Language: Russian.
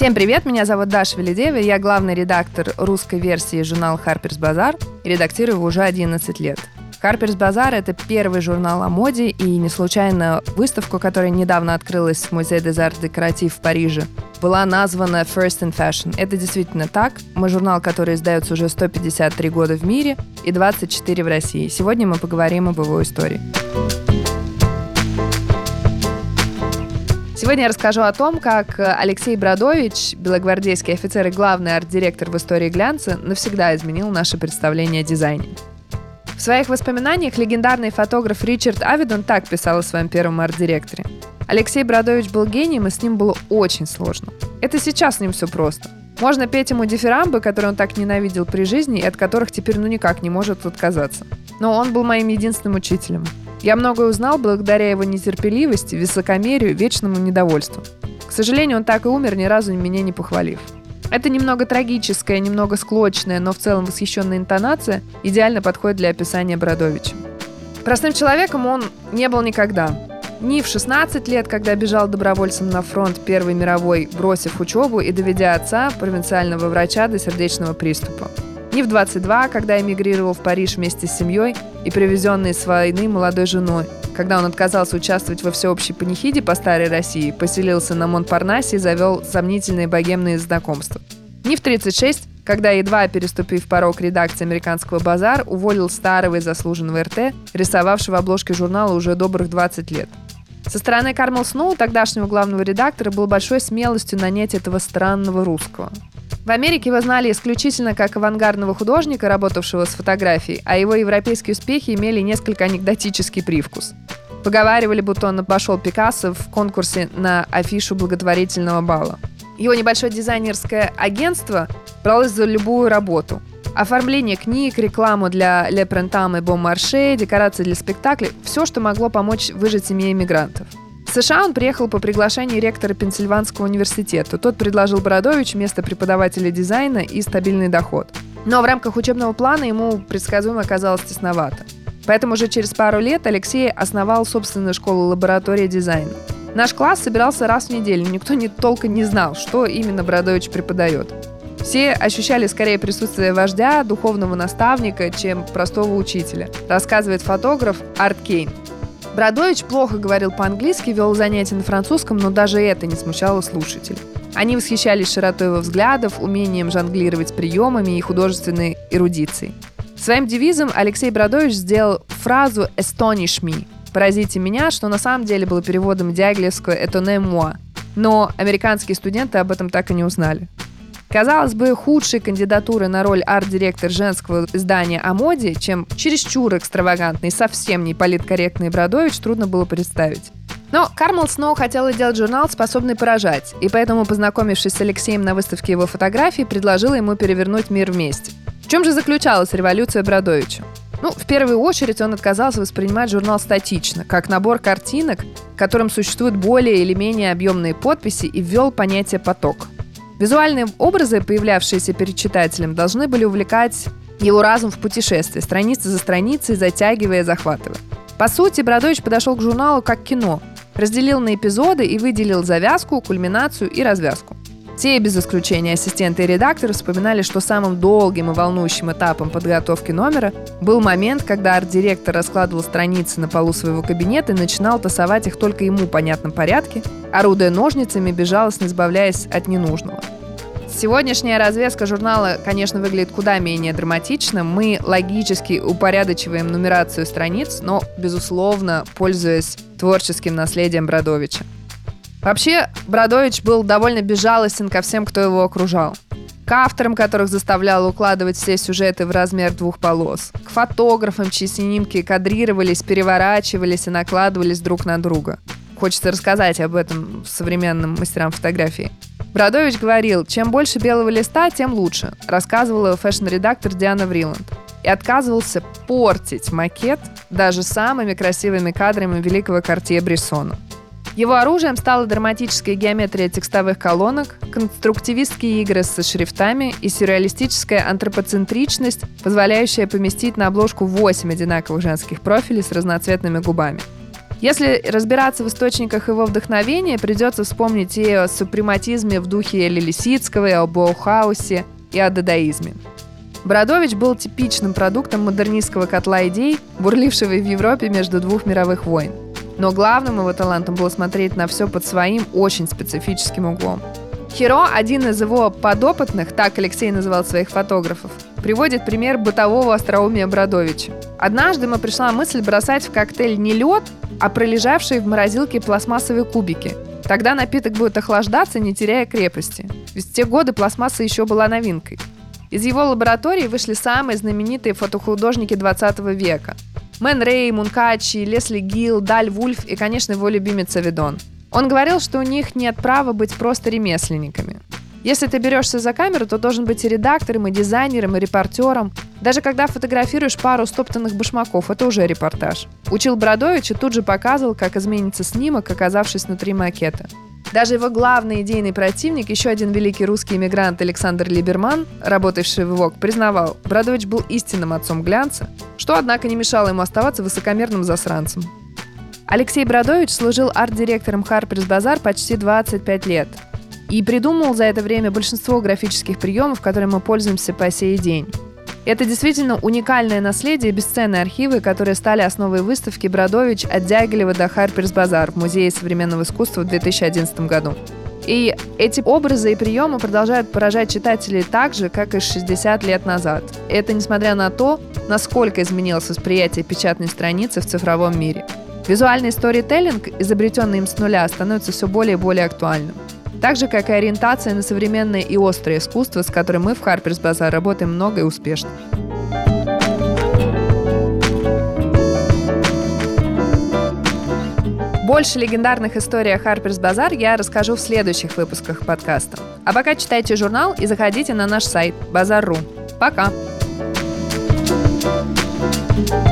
Всем привет, меня зовут Даша Велидеева, я главный редактор русской версии журнала Harper's Bazaar и редактирую уже 11 лет. Harper's Bazaar — это первый журнал о моде, и не случайно выставку, которая недавно открылась в Музее des Décoratifs в Париже, была названа First in Fashion. Это действительно так. Мы журнал, который издается уже 153 года в мире и 24 в России. Сегодня мы поговорим об его истории. Сегодня я расскажу о том, как Алексей Бродович, белогвардейский офицер и главный арт-директор в истории глянца, навсегда изменил наше представление о дизайне. В своих воспоминаниях легендарный фотограф Ричард Авидон так писал о своем первом арт-директоре. Алексей Бродович был гением, и с ним было очень сложно. Это сейчас с ним все просто. Можно петь ему дифирамбы, которые он так ненавидел при жизни и от которых теперь ну никак не может отказаться. Но он был моим единственным учителем. Я многое узнал благодаря его нетерпеливости, высокомерию, вечному недовольству. К сожалению, он так и умер, ни разу меня не похвалив. Это немного трагическая, немного склочная, но в целом восхищенная интонация идеально подходит для описания Бродовича. Простым человеком он не был никогда. Ни в 16 лет, когда бежал добровольцем на фронт Первой мировой, бросив учебу и доведя отца, провинциального врача, до сердечного приступа ни в 22, когда эмигрировал в Париж вместе с семьей и привезенный с войны молодой женой, когда он отказался участвовать во всеобщей панихиде по старой России, поселился на Монпарнасе и завел сомнительные богемные знакомства. Ни в 36, когда, едва переступив порог редакции американского «Базар», уволил старого и заслуженного РТ, рисовавшего обложки журнала уже добрых 20 лет. Со стороны Кармел Сноу, тогдашнего главного редактора, был большой смелостью нанять этого странного русского. В Америке его знали исключительно как авангардного художника, работавшего с фотографией, а его европейские успехи имели несколько анекдотический привкус. Поговаривали, будто он обошел Пикассо в конкурсе на афишу благотворительного бала. Его небольшое дизайнерское агентство бралось за любую работу. Оформление книг, рекламу для Le Printemps и Bon Marché, декорации для спектаклей – все, что могло помочь выжить семье иммигрантов. В США он приехал по приглашению ректора Пенсильванского университета. Тот предложил Бородовичу место преподавателя дизайна и стабильный доход. Но в рамках учебного плана ему предсказуемо оказалось тесновато. Поэтому уже через пару лет Алексей основал собственную школу лаборатории дизайна. Наш класс собирался раз в неделю, никто не толком не знал, что именно Бородович преподает. Все ощущали скорее присутствие вождя, духовного наставника, чем простого учителя, рассказывает фотограф Арт Кейн. Бродович плохо говорил по-английски, вел занятия на французском, но даже это не смущало слушателей. Они восхищались широтой его взглядов, умением жонглировать приемами и художественной эрудицией. Своим девизом Алексей Бродович сделал фразу «Astonish me» – «Поразите меня», что на самом деле было переводом диаглевского «Étonne moi». Но американские студенты об этом так и не узнали. Казалось бы, худшей кандидатуры на роль арт-директор женского издания о моде, чем чересчур экстравагантный, совсем не политкорректный Бродович, трудно было представить. Но Кармел снова хотел сделать журнал, способный поражать, и поэтому, познакомившись с Алексеем на выставке его фотографий, предложила ему перевернуть мир вместе. В чем же заключалась революция Бродовича? Ну, в первую очередь он отказался воспринимать журнал статично, как набор картинок, в котором существуют более или менее объемные подписи, и ввел понятие «поток». Визуальные образы, появлявшиеся перед читателем, должны были увлекать его разум в путешествие, страница за страницей, затягивая захватывая. По сути, Бродович подошел к журналу как кино, разделил на эпизоды и выделил завязку, кульминацию и развязку. Все, без исключения ассистенты и редакторы, вспоминали, что самым долгим и волнующим этапом подготовки номера был момент, когда арт-директор раскладывал страницы на полу своего кабинета и начинал тасовать их только ему понятном порядке, орудуя ножницами, безжалостно избавляясь от ненужного. Сегодняшняя развеска журнала, конечно, выглядит куда менее драматично. Мы логически упорядочиваем нумерацию страниц, но, безусловно, пользуясь творческим наследием Бродовича. Вообще, Бродович был довольно безжалостен ко всем, кто его окружал. К авторам, которых заставлял укладывать все сюжеты в размер двух полос. К фотографам, чьи снимки кадрировались, переворачивались и накладывались друг на друга. Хочется рассказать об этом современным мастерам фотографии. Бродович говорил, чем больше белого листа, тем лучше, рассказывала фэшн-редактор Диана Вриланд. И отказывался портить макет даже самыми красивыми кадрами великого Кортье Брессона – его оружием стала драматическая геометрия текстовых колонок, конструктивистские игры со шрифтами и сюрреалистическая антропоцентричность, позволяющая поместить на обложку 8 одинаковых женских профилей с разноцветными губами. Если разбираться в источниках его вдохновения, придется вспомнить и о супрематизме в духе Лилисицкого, и о Боухаусе, и о дадаизме. Бродович был типичным продуктом модернистского котла идей, бурлившего в Европе между двух мировых войн. Но главным его талантом было смотреть на все под своим очень специфическим углом. Хиро, один из его подопытных, так Алексей называл своих фотографов, приводит пример бытового остроумия Бродовича. Однажды ему пришла мысль бросать в коктейль не лед, а пролежавшие в морозилке пластмассовые кубики. Тогда напиток будет охлаждаться, не теряя крепости. Ведь в те годы пластмасса еще была новинкой. Из его лаборатории вышли самые знаменитые фотохудожники 20 века. Мэн Рэй, Мункачи, Лесли Гилл, Даль Вульф и, конечно, его любимец Авидон. Он говорил, что у них нет права быть просто ремесленниками. Если ты берешься за камеру, то должен быть и редактором, и дизайнером, и репортером. Даже когда фотографируешь пару стоптанных башмаков, это уже репортаж. Учил Бродович и тут же показывал, как изменится снимок, оказавшись внутри макета. Даже его главный идейный противник, еще один великий русский иммигрант Александр Либерман, работавший в ВОК, признавал, Бродович был истинным отцом глянца, что, однако, не мешало ему оставаться высокомерным засранцем. Алексей Бродович служил арт-директором Harper's Bazaar почти 25 лет и придумал за это время большинство графических приемов, которыми мы пользуемся по сей день. Это действительно уникальное наследие, бесценные архивы, которые стали основой выставки «Бродович от Дягилева до Харперс Базар» в Музее современного искусства в 2011 году. И эти образы и приемы продолжают поражать читателей так же, как и 60 лет назад. И это несмотря на то, насколько изменилось восприятие печатной страницы в цифровом мире. Визуальный сторителлинг, изобретенный им с нуля, становится все более и более актуальным. Так же, как и ориентация на современное и острое искусство, с которым мы в Harper's Bazaar работаем много и успешно. Больше легендарных историй о Harper's Bazaar я расскажу в следующих выпусках подкаста. А пока читайте журнал и заходите на наш сайт Bazaar.ru. Пока! you